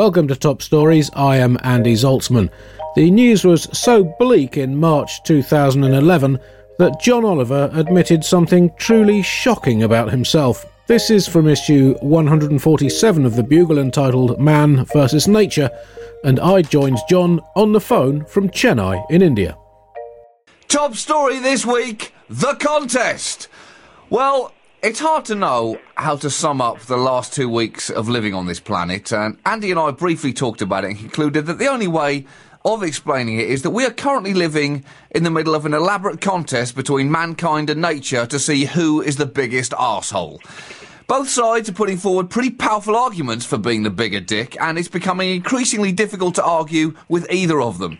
Welcome to Top Stories. I am Andy Zaltzman. The news was so bleak in March 2011 that John Oliver admitted something truly shocking about himself. This is from issue 147 of the Bugle entitled Man vs. Nature, and I joined John on the phone from Chennai in India. Top story this week the contest. Well, it's hard to know how to sum up the last two weeks of living on this planet, and Andy and I briefly talked about it and concluded that the only way of explaining it is that we are currently living in the middle of an elaborate contest between mankind and nature to see who is the biggest asshole. Both sides are putting forward pretty powerful arguments for being the bigger dick, and it's becoming increasingly difficult to argue with either of them.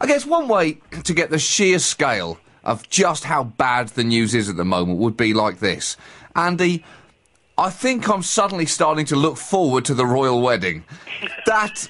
I guess one way to get the sheer scale of just how bad the news is at the moment would be like this. Andy, I think I'm suddenly starting to look forward to the royal wedding. That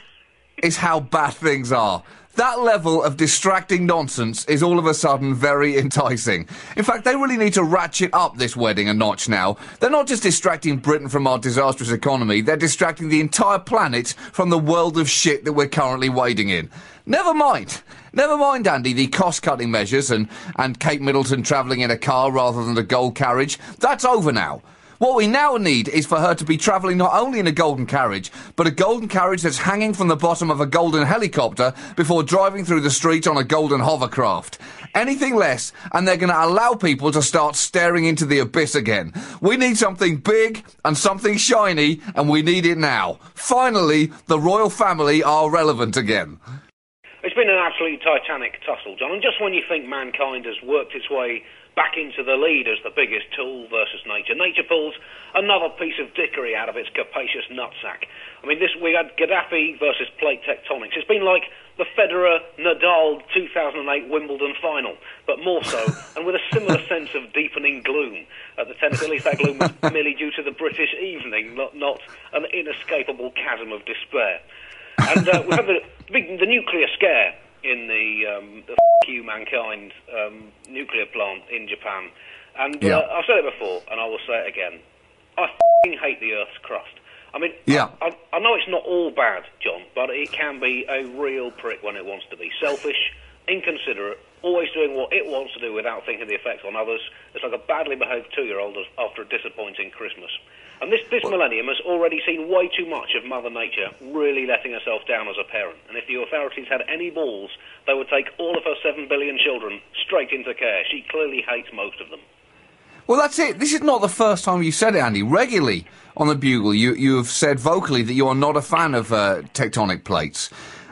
is how bad things are. That level of distracting nonsense is all of a sudden very enticing. In fact, they really need to ratchet up this wedding a notch now. They're not just distracting Britain from our disastrous economy, they're distracting the entire planet from the world of shit that we're currently wading in. Never mind. Never mind, Andy, the cost cutting measures and, and Kate Middleton travelling in a car rather than a gold carriage. That's over now. What we now need is for her to be travelling not only in a golden carriage, but a golden carriage that's hanging from the bottom of a golden helicopter before driving through the street on a golden hovercraft. Anything less, and they're going to allow people to start staring into the abyss again. We need something big and something shiny, and we need it now. Finally, the royal family are relevant again. It's been an absolutely titanic tussle, John. And just when you think mankind has worked its way back into the lead as the biggest tool versus nature. Nature pulls another piece of dickery out of its capacious nutsack. I mean, this we had Gaddafi versus plate tectonics. It's been like the Federer Nadal 2008 Wimbledon final, but more so, and with a similar sense of deepening gloom at the tennis. At least that gloom was merely due to the British evening, not not an inescapable chasm of despair. And uh, we've had the, big, the nuclear scare in the, um, the you mankind um, nuclear plant in Japan. And uh, Yeah. I've said it before, and I will say it again. I hate the Earth's crust. I mean, Yeah. I, I, I know it's not all bad, John, but it can be a real prick when it wants to be selfish, inconsiderate, always doing what it wants to do without thinking the effects on others. It's like a badly behaved two-year-old after a disappointing Christmas. And this, this millennium has already seen way too much of Mother Nature really letting herself down as a parent. And if the authorities had any balls, they would take all of her seven billion children straight into care. She clearly hates most of them. Well, that's it. This is not the first time you've said it, Andy. Regularly on the Bugle, you, you have said vocally that you are not a fan of uh, tectonic plates.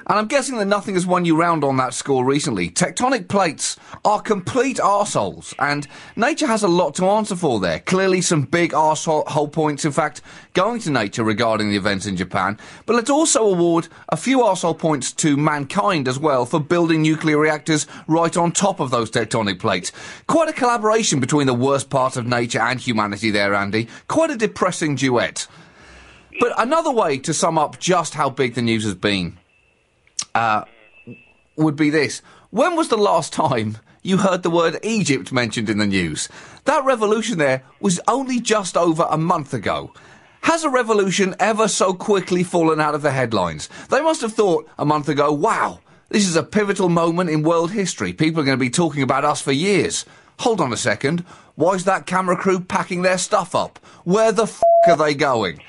And I'm guessing that nothing has won you round on that score recently. Tectonic plates are complete arseholes, and nature has a lot to answer for there. Clearly, some big arsehole points, in fact, going to nature regarding the events in Japan. But let's also award a few arsehole points to mankind as well for building nuclear reactors right on top of those tectonic plates. Quite a collaboration between the worst parts of nature and humanity there, Andy. Quite a depressing duet. But another way to sum up just how big the news has been uh, would be this. When was the last time you heard the word Egypt mentioned in the news? That revolution there was only just over a month ago. Has a revolution ever so quickly fallen out of the headlines? They must have thought a month ago, wow, this is a pivotal moment in world history. People are going to be talking about us for years. Hold on a second. Why's that camera crew packing their stuff up? Where the f are they going?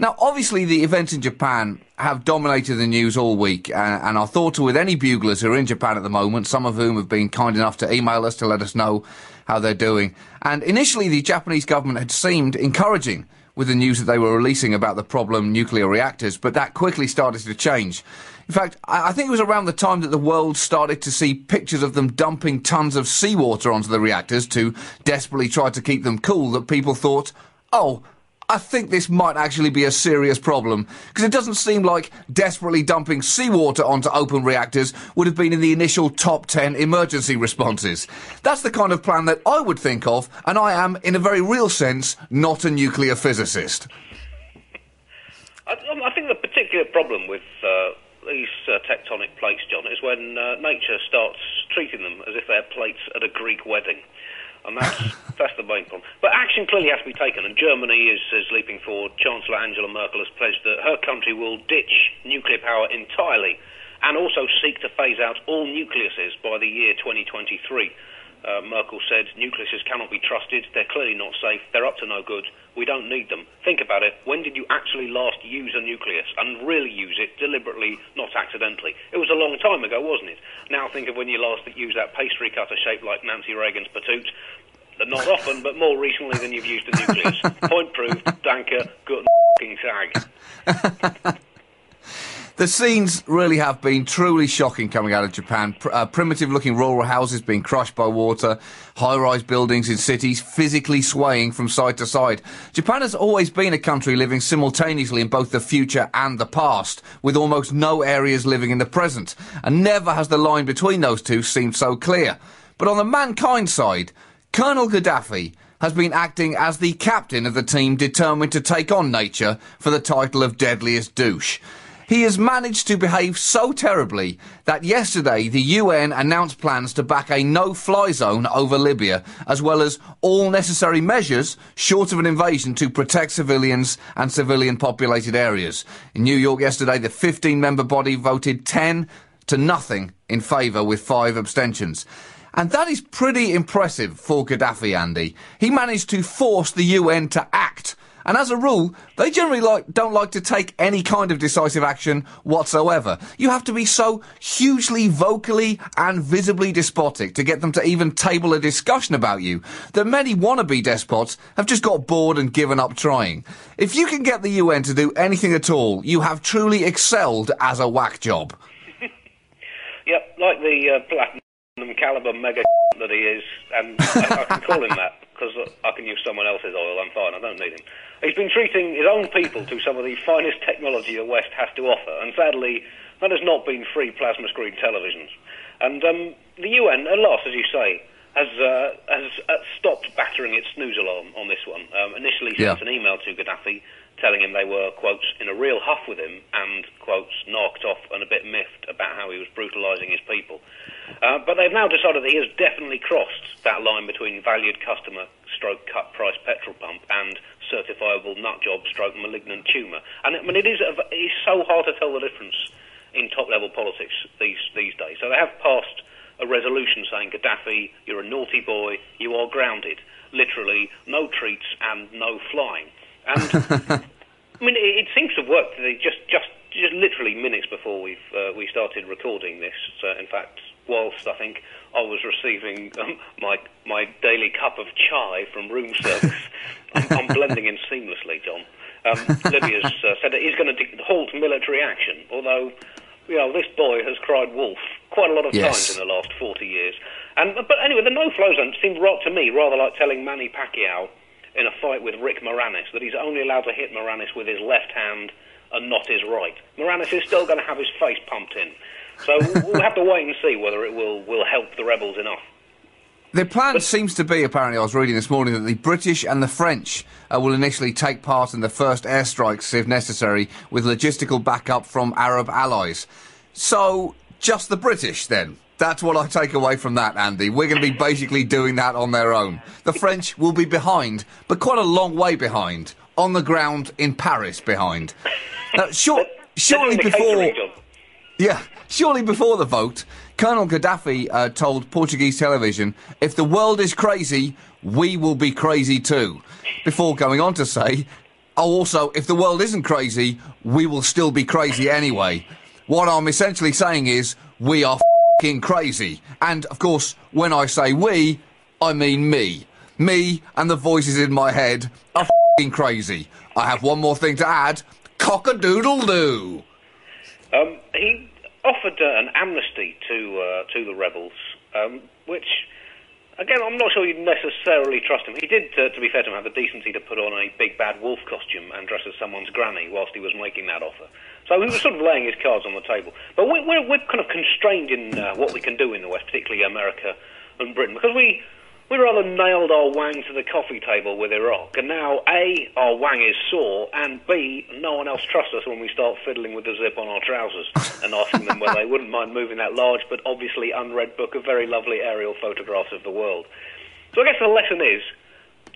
Now, obviously, the events in Japan have dominated the news all week, uh, and, and our thoughts are with any buglers who are in Japan at the moment, some of whom have been kind enough to email us to let us know how they're doing. And initially, the Japanese government had seemed encouraging with the news that they were releasing about the problem nuclear reactors, but that quickly started to change. In fact, I think it was around the time that the world started to see pictures of them dumping tons of seawater onto the reactors to desperately try to keep them cool that people thought, oh, I think this might actually be a serious problem because it doesn't seem like desperately dumping seawater onto open reactors would have been in the initial top 10 emergency responses. That's the kind of plan that I would think of, and I am, in a very real sense, not a nuclear physicist. I, I think the particular problem with uh, these uh, tectonic plates, John, is when uh, nature starts treating them as if they're plates at a Greek wedding. And that's, that's the main problem. But action clearly has to be taken, and Germany is, is leaping forward. Chancellor Angela Merkel has pledged that her country will ditch nuclear power entirely and also seek to phase out all nucleuses by the year 2023. Uh, Merkel said nucleuses cannot be trusted, they're clearly not safe, they're up to no good, we don't need them. Think about it, when did you actually last use a nucleus and really use it deliberately, not accidentally? It was a long time ago, wasn't it? Now think of when you last used that pastry cutter shaped like Nancy Reagan's patoot. Not often, but more recently than you've used a nucleus. Point proved, danker, good sag. The scenes really have been truly shocking coming out of Japan. Pr- uh, primitive looking rural houses being crushed by water, high rise buildings in cities physically swaying from side to side. Japan has always been a country living simultaneously in both the future and the past, with almost no areas living in the present. And never has the line between those two seemed so clear. But on the mankind side, Colonel Gaddafi has been acting as the captain of the team determined to take on nature for the title of deadliest douche. He has managed to behave so terribly that yesterday the UN announced plans to back a no-fly zone over Libya, as well as all necessary measures, short of an invasion, to protect civilians and civilian populated areas. In New York yesterday, the 15-member body voted 10 to nothing in favour with five abstentions. And that is pretty impressive for Gaddafi, Andy. He managed to force the UN to act and as a rule, they generally like, don't like to take any kind of decisive action whatsoever. You have to be so hugely vocally and visibly despotic to get them to even table a discussion about you that many wannabe despots have just got bored and given up trying. If you can get the UN to do anything at all, you have truly excelled as a whack job. yep, like the uh, platinum caliber mega that he is, and I, I can call him that because I can use someone else's oil. I'm fine. I don't need him. He's been treating his own people to some of the finest technology the West has to offer, and sadly, that has not been free plasma screen televisions. And um, the UN, at last, as you say, has uh, has uh, stopped battering its snooze alarm on this one. Um, initially, sent yeah. an email to Gaddafi telling him they were quotes in a real huff with him and quotes knocked off and a bit miffed about how he was brutalising his people. Uh, but they've now decided that he has definitely crossed that line between valued customer stroke cut price petrol pump and certifiable nut job stroke malignant tumour. And I mean, it is, it is so hard to tell the difference in top level politics these, these days. So they have passed a resolution saying, Gaddafi, you're a naughty boy, you are grounded. Literally, no treats and no flying. And I mean, it, it, seems to have worked. They just, just, just literally minutes before we uh, we started recording this. Uh, in fact, whilst I think I was receiving um, my my daily cup of chai from room service, I'm, I'm, blending in seamlessly, John. Um, Libya's uh, said that he's going to halt military action, although you know this boy has cried wolf quite a lot of yes. times in the last 40 years. And but anyway, the no-fly zone seemed right to me rather like telling Manny Pacquiao in a fight with Rick Moranis that he's only allowed to hit Moranis with his left hand and not his right. Moranis is still going to have his face pumped in. So we'll have to wait and see whether it will, will help the rebels enough. The plan but, seems to be, apparently, I was reading this morning, that the British and the French uh, will initially take part in the first airstrikes, if necessary, with logistical backup from Arab allies. So, just the British, then? That's what I take away from that, Andy. We're going to be basically doing that on their own. The French will be behind, but quite a long way behind. On the ground in Paris behind. Uh, sure, surely before. Yeah, surely before the vote, Colonel Gaddafi uh, told Portuguese television, if the world is crazy, we will be crazy too. Before going on to say, oh, also, if the world isn't crazy, we will still be crazy anyway. What I'm essentially saying is, we are crazy. And of course, when I say we, I mean me. Me and the voices in my head are crazy. I have one more thing to add. Cock a doodle doo. Um, he offered uh, an amnesty to uh, to the rebels, um, which again I'm not sure you'd necessarily trust him. He did, uh, to be fair to him, have the decency to put on a big bad wolf costume and dress as someone's granny whilst he was making that offer. So he was sort of laying his cards on the table. But we're, we're, we're kind of constrained in uh, what we can do in the West, particularly America and Britain, because we we rather nailed our wang to the coffee table with Iraq, and now A, our wang is sore, and B, no one else trusts us when we start fiddling with the zip on our trousers and asking them whether they wouldn't mind moving that large but obviously unread book of very lovely aerial photographs of the world. So I guess the lesson is,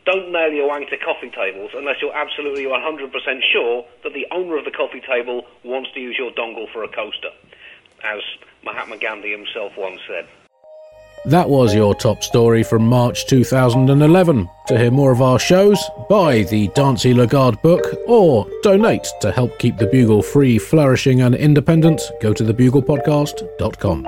don't nail your wang to coffee tables unless you're absolutely 100% sure that the owner of the coffee table wants to use your dongle for a coaster, as Mahatma Gandhi himself once said. That was your top story from March 2011. To hear more of our shows, buy the Dancy Lagarde book or donate to help keep the Bugle free, flourishing, and independent. Go to thebuglepodcast.com.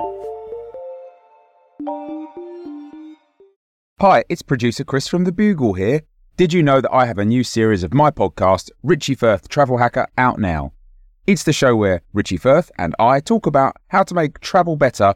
Hi, it's producer Chris from The Bugle here. Did you know that I have a new series of my podcast, Richie Firth Travel Hacker, out now? It's the show where Richie Firth and I talk about how to make travel better